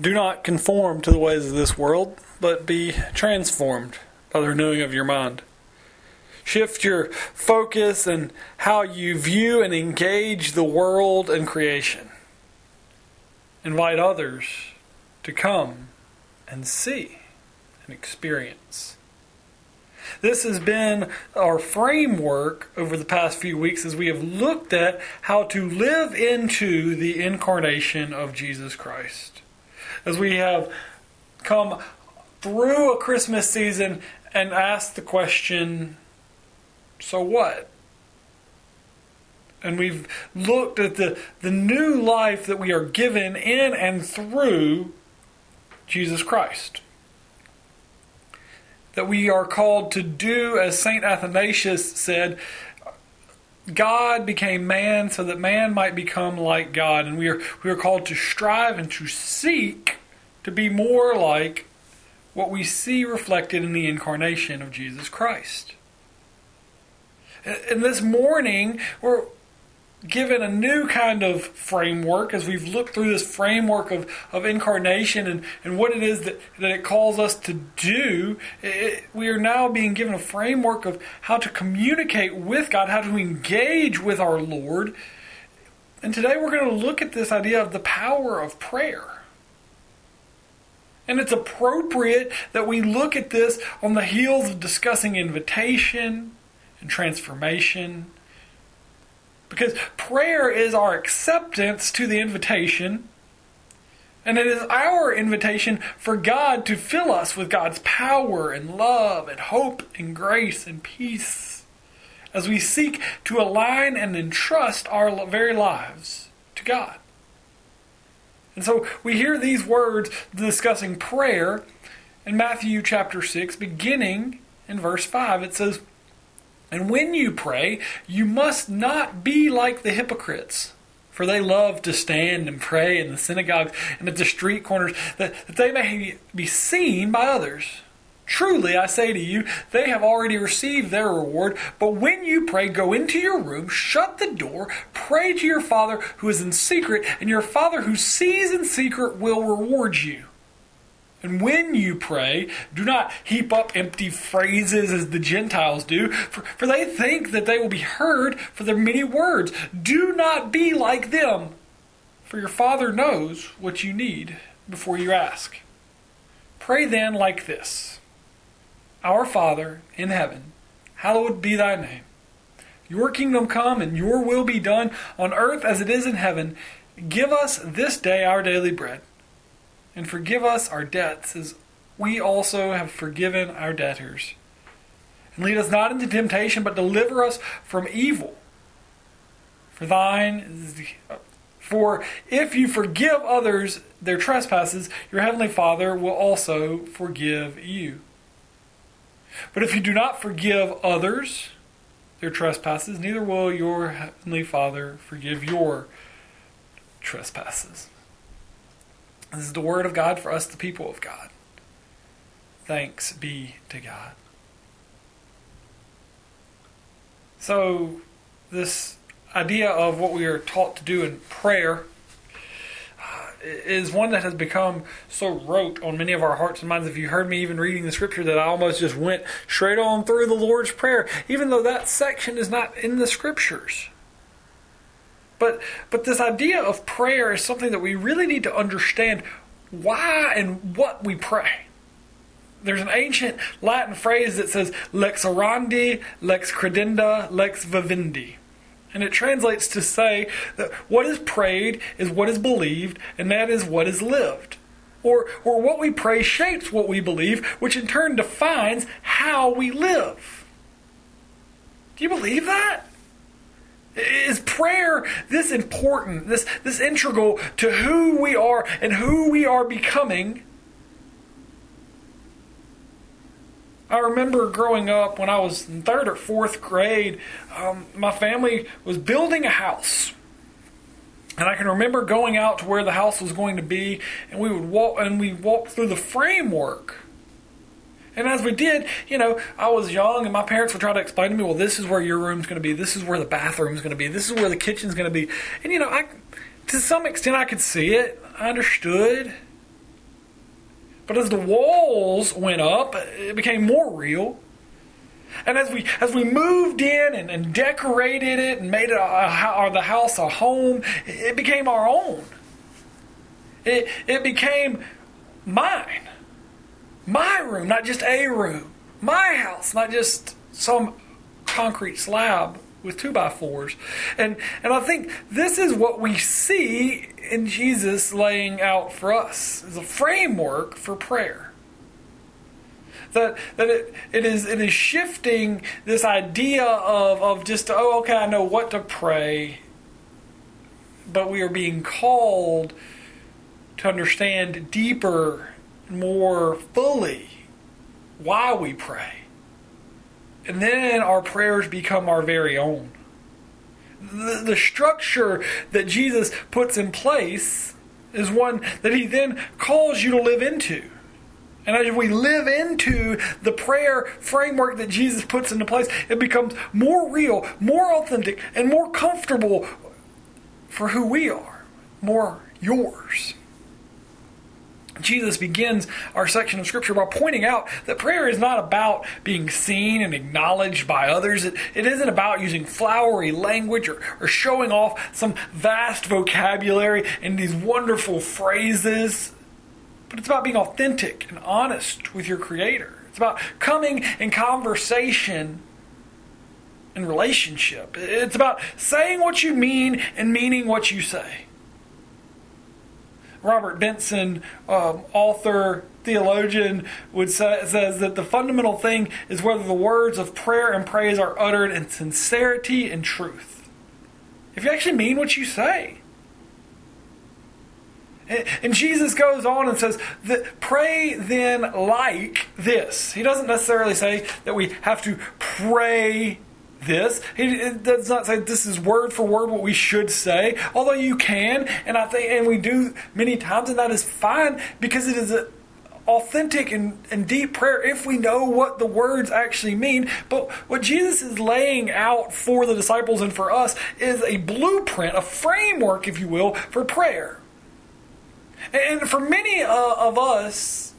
Do not conform to the ways of this world, but be transformed by the renewing of your mind. Shift your focus and how you view and engage the world and creation. Invite others to come and see and experience. This has been our framework over the past few weeks as we have looked at how to live into the incarnation of Jesus Christ as we have come through a Christmas season and asked the question, so what? And we've looked at the, the new life that we are given in and through Jesus Christ. That we are called to do, as St. Athanasius said, God became man so that man might become like God. And we are, we are called to strive and to seek to be more like what we see reflected in the incarnation of Jesus Christ. And this morning, we're given a new kind of framework as we've looked through this framework of, of incarnation and, and what it is that, that it calls us to do. It, we are now being given a framework of how to communicate with God, how to engage with our Lord. And today we're going to look at this idea of the power of prayer. And it's appropriate that we look at this on the heels of discussing invitation and transformation because prayer is our acceptance to the invitation. And it is our invitation for God to fill us with God's power and love and hope and grace and peace as we seek to align and entrust our very lives to God. And so we hear these words discussing prayer in Matthew chapter 6, beginning in verse 5. It says, and when you pray, you must not be like the hypocrites. For they love to stand and pray in the synagogues and at the street corners, that, that they may be seen by others. Truly, I say to you, they have already received their reward. But when you pray, go into your room, shut the door, pray to your Father who is in secret, and your Father who sees in secret will reward you. And when you pray, do not heap up empty phrases as the Gentiles do, for, for they think that they will be heard for their many words. Do not be like them, for your Father knows what you need before you ask. Pray then like this Our Father in heaven, hallowed be thy name. Your kingdom come and your will be done on earth as it is in heaven. Give us this day our daily bread and forgive us our debts as we also have forgiven our debtors. And lead us not into temptation, but deliver us from evil. For thine is the, for if you forgive others their trespasses, your heavenly Father will also forgive you. But if you do not forgive others their trespasses, neither will your heavenly Father forgive your trespasses. This is the word of God for us, the people of God. Thanks be to God. So, this idea of what we are taught to do in prayer uh, is one that has become so rote on many of our hearts and minds. If you heard me even reading the scripture, that I almost just went straight on through the Lord's Prayer, even though that section is not in the scriptures. But but this idea of prayer is something that we really need to understand why and what we pray. There's an ancient Latin phrase that says lex orandi, lex credendi, lex vivendi. And it translates to say that what is prayed is what is believed, and that is what is lived. Or, or what we pray shapes what we believe, which in turn defines how we live. Do you believe that? Is prayer this important, this, this integral to who we are and who we are becoming? I remember growing up when I was in third or fourth grade, um, my family was building a house. And I can remember going out to where the house was going to be, and we would walk and we walked through the framework and as we did, you know, I was young and my parents would try to explain to me, well, this is where your room's going to be. This is where the bathroom's going to be. This is where the kitchen's going to be. And, you know, I, to some extent I could see it. I understood. But as the walls went up, it became more real. And as we as we moved in and, and decorated it and made it a, a, the house a home, it became our own. It it became mine, my room, not just a room, my house, not just some concrete slab with two by fours. And and I think this is what we see in Jesus laying out for us as a framework for prayer. That that it, it is it is shifting this idea of, of just oh okay I know what to pray, but we are being called to understand deeper, more fully why we pray and then our prayers become our very own. The, the structure that Jesus puts in place is one that he then calls you to live into. And as we live into the prayer framework that Jesus puts into place, it becomes more real, more authentic, and more comfortable for who we are, more yours. Jesus begins our section of Scripture by pointing out that prayer is not about being seen and acknowledged by others. It, it isn't about using flowery language or, or showing off some vast vocabulary and these wonderful phrases. But it's about being authentic and honest with your Creator. It's about coming in conversation and relationship. It's about saying what you mean and meaning what you say. Robert Benson, um, author, theologian, would say, says that the fundamental thing is whether the words of prayer and praise are uttered in sincerity and truth. If you actually mean what you say. And Jesus goes on and says, pray then like this. He doesn't necessarily say that we have to pray this. He does not say this is word for word what we should say, although you can, and I think, and we do many times, and that is fine because it is an authentic and, and deep prayer if we know what the words actually mean. But what Jesus is laying out for the disciples and for us is a blueprint, a framework, if you will, for prayer. And for many uh, of us,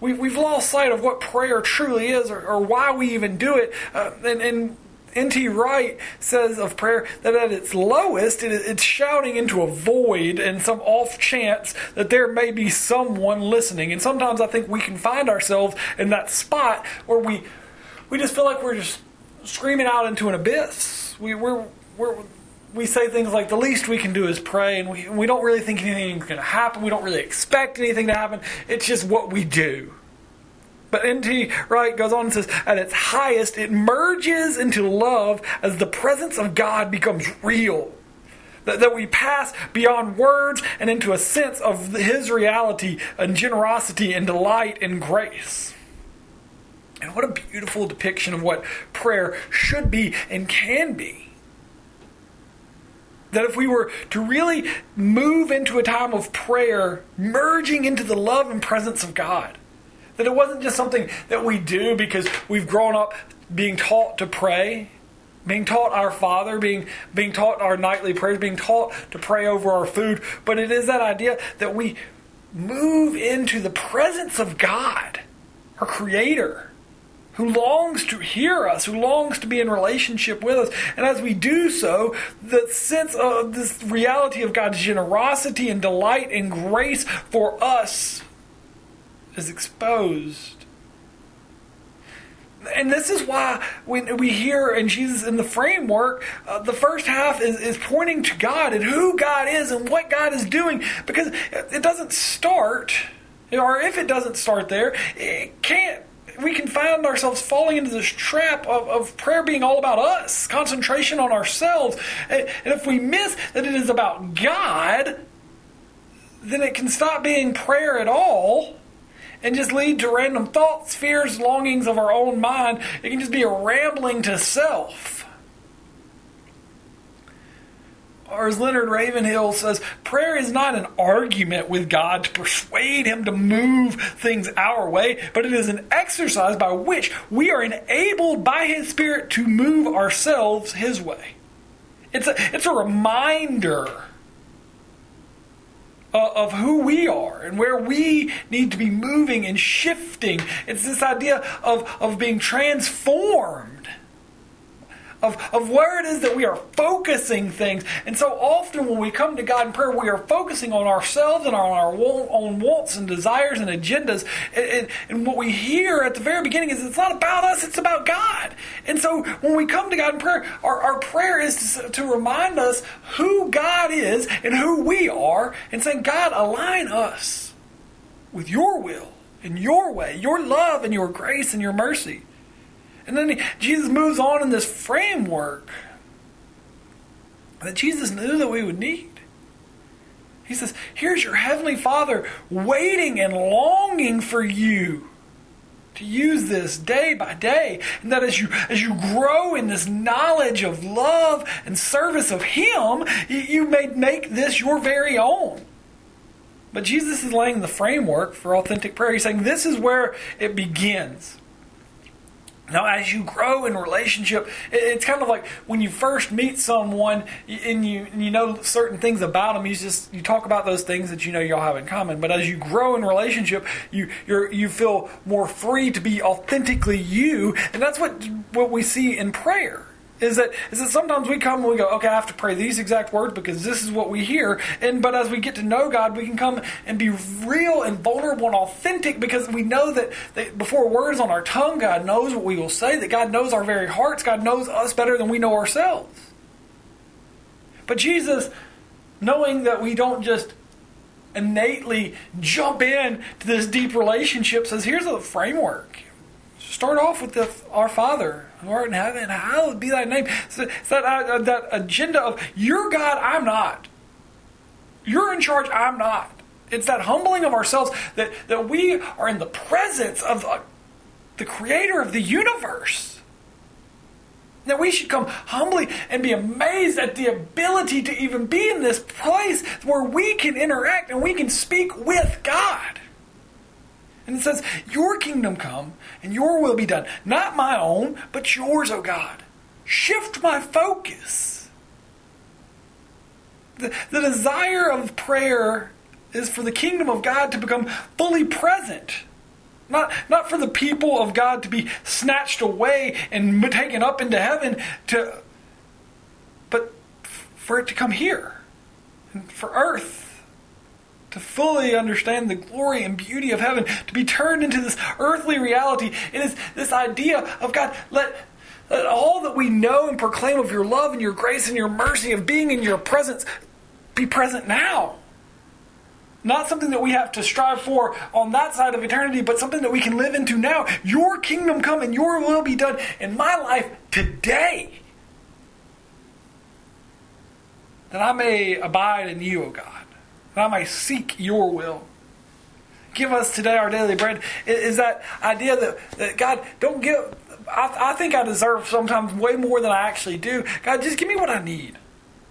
we've, we've lost sight of what prayer truly is or, or why we even do it. Uh, and, and N.T. Wright says of prayer that at its lowest, it's shouting into a void and some off chance that there may be someone listening. And sometimes I think we can find ourselves in that spot where we we just feel like we're just screaming out into an abyss. We we're, we're we say things like the least we can do is pray, and we, we don't really think anything's going to happen. We don't really expect anything to happen. It's just what we do. But N.T. Wright goes on and says, at its highest, it merges into love as the presence of God becomes real. That, that we pass beyond words and into a sense of His reality and generosity and delight and grace. And what a beautiful depiction of what prayer should be and can be. That if we were to really move into a time of prayer, merging into the love and presence of God, that it wasn't just something that we do because we've grown up being taught to pray, being taught our Father, being, being taught our nightly prayers, being taught to pray over our food, but it is that idea that we move into the presence of God, our Creator, who longs to hear us, who longs to be in relationship with us. And as we do so, the sense of this reality of God's generosity and delight and grace for us is exposed. And this is why when we hear in Jesus in the framework, uh, the first half is, is pointing to God and who God is and what God is doing because it doesn't start, or if it doesn't start there, it can't we can find ourselves falling into this trap of, of prayer being all about us, concentration on ourselves. And, and if we miss that it is about God, then it can stop being prayer at all and just lead to random thoughts, fears, longings of our own mind. It can just be a rambling to self. Or as Leonard Ravenhill says, prayer is not an argument with God to persuade Him to move things our way, but it is an exercise by which we are enabled by His Spirit to move ourselves His way. It's a, it's a reminder uh, of who we are and where we need to be moving and shifting. It's this idea of, of being transformed of, of where it is that we are focusing things. And so often when we come to God in prayer, we are focusing on ourselves and on our own wants and desires and agendas. And, and, and what we hear at the very beginning is it's not about us, it's about God. And so when we come to God in prayer, our, our prayer is to, to remind us who God is and who we are, and saying, God, align us with your will and your way, your love and your grace and your mercy. And then Jesus moves on in this framework that Jesus knew that we would need. He says, Here's your heavenly Father waiting and longing for you to use this day by day. And that as you as you grow in this knowledge of love and service of Him, you, you may make this your very own. But Jesus is laying the framework for authentic prayer. He's saying this is where it begins. Now, as you grow in relationship, it's kind of like when you first meet someone and you and you know certain things about them. You just you talk about those things that you know y'all have in common. But as you grow in relationship, you you you feel more free to be authentically you, and that's what what we see in prayer is that is that sometimes we come and we go, okay, I have to pray these exact words because this is what we hear. And but as we get to know God, we can come and be real and vulnerable and authentic because we know that, that before words on our tongue, God knows what we will say, that God knows our very hearts, God knows us better than we know ourselves. But Jesus, knowing that we don't just innately jump in to this deep relationship, says, here's a framework. Start off with the, our Father art in heaven, hallowed be thy name. So that, uh, that agenda of you're God, I'm not. You're in charge, I'm not. It's that humbling of ourselves that, that we are in the presence of the, the creator of the universe. That we should come humbly and be amazed at the ability to even be in this place where we can interact and we can speak with God. And it says, Your kingdom come and your will be done. Not my own, but yours, O God. Shift my focus. The, the desire of prayer is for the kingdom of God to become fully present. Not, not for the people of God to be snatched away and taken up into heaven, to, but for it to come here, for earth to fully understand the glory and beauty of heaven, to be turned into this earthly reality. It is this idea of God, let, let all that we know and proclaim of your love and your grace and your mercy of being in your presence be present now. Not something that we have to strive for on that side of eternity, but something that we can live into now. Your kingdom come and your will be done in my life today. That I may abide in you, O God that I may seek your will. Give us today our daily bread. Is that idea that, that God, don't give, I, I think I deserve sometimes way more than I actually do. God, just give me what I need.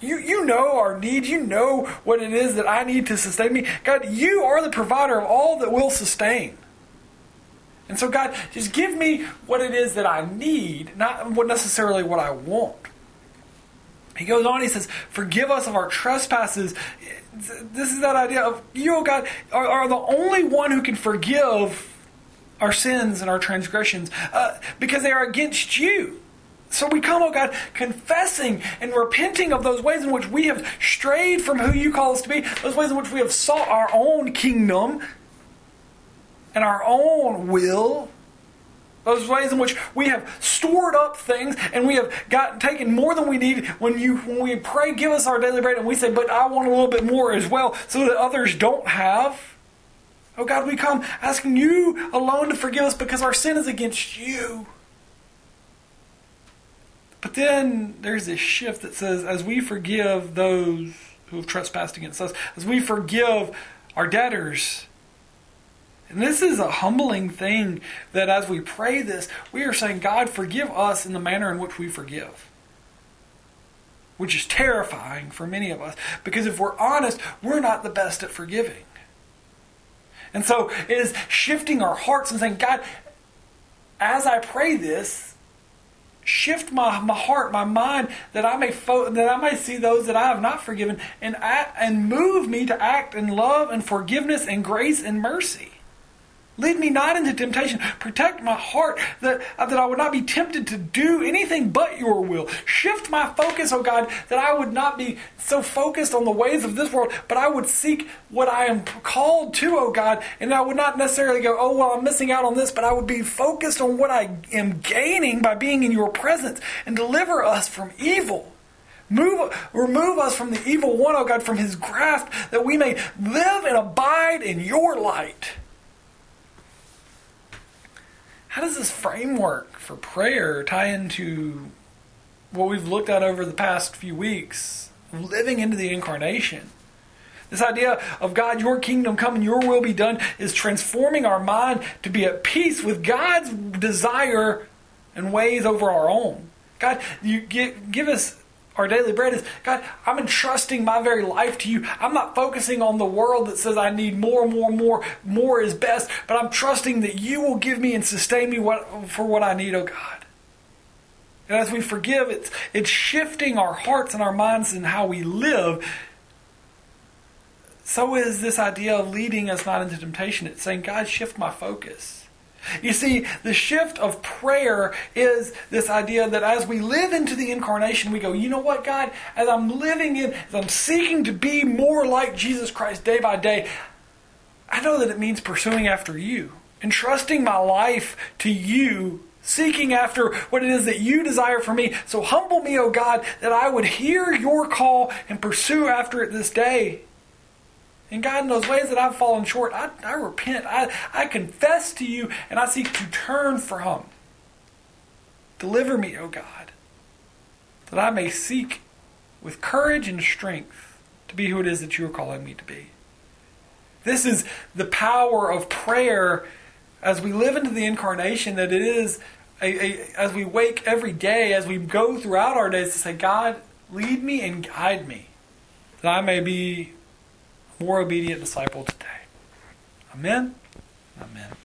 You, you know our needs. You know what it is that I need to sustain me. God, you are the provider of all that will sustain. And so, God, just give me what it is that I need, not necessarily what I want. He goes on, he says, Forgive us of our trespasses. This is that idea of you, oh God, are, are the only one who can forgive our sins and our transgressions uh, because they are against you. So we come, oh God, confessing and repenting of those ways in which we have strayed from who you call us to be, those ways in which we have sought our own kingdom and our own will those ways in which we have stored up things and we have gotten taken more than we need. When you when we pray, give us our daily bread, and we say, but I want a little bit more as well, so that others don't have. Oh God, we come asking you alone to forgive us because our sin is against you. But then there's this shift that says, as we forgive those who have trespassed against us, as we forgive our debtors, and this is a humbling thing that as we pray this, we are saying, God, forgive us in the manner in which we forgive. Which is terrifying for many of us because if we're honest, we're not the best at forgiving. And so it is shifting our hearts and saying, God, as I pray this, shift my, my heart, my mind, that I may fo- that I may see those that I have not forgiven, and act, and move me to act in love and forgiveness and grace and mercy. Lead me not into temptation. Protect my heart that, uh, that I would not be tempted to do anything but your will. Shift my focus, oh God, that I would not be so focused on the ways of this world, but I would seek what I am called to, oh God, and I would not necessarily go, oh, well, I'm missing out on this, but I would be focused on what I am gaining by being in your presence and deliver us from evil. Move, remove us from the evil one, oh God, from his grasp, that we may live and abide in your light. How does this framework for prayer tie into what we've looked at over the past few weeks, living into the incarnation? This idea of God, your kingdom come and your will be done is transforming our mind to be at peace with God's desire and ways over our own. God, you give, give us our daily bread is God, I'm entrusting my very life to you. I'm not focusing on the world that says I need more, more, more, more is best, but I'm trusting that you will give me and sustain me what, for what I need, oh God. And as we forgive, it's, it's shifting our hearts and our minds and how we live. So is this idea of leading us not into temptation. It's saying, God, shift my focus. You see, the shift of prayer is this idea that as we live into the incarnation, we go, you know what, God, as I'm living in, as I'm seeking to be more like Jesus Christ day by day, I know that it means pursuing after you, entrusting my life to you, seeking after what it is that you desire for me. So humble me, O God, that I would hear your call and pursue after it this day. And God, in those ways that I've fallen short, I, I repent. I, I confess to you and I seek to turn from. Deliver me, O God, that I may seek with courage and strength to be who it is that you are calling me to be. This is the power of prayer as we live into the incarnation, that it is a, a, as we wake every day, as we go throughout our days, to say, God, lead me and guide me, that I may be more obedient disciple today. Amen. Amen.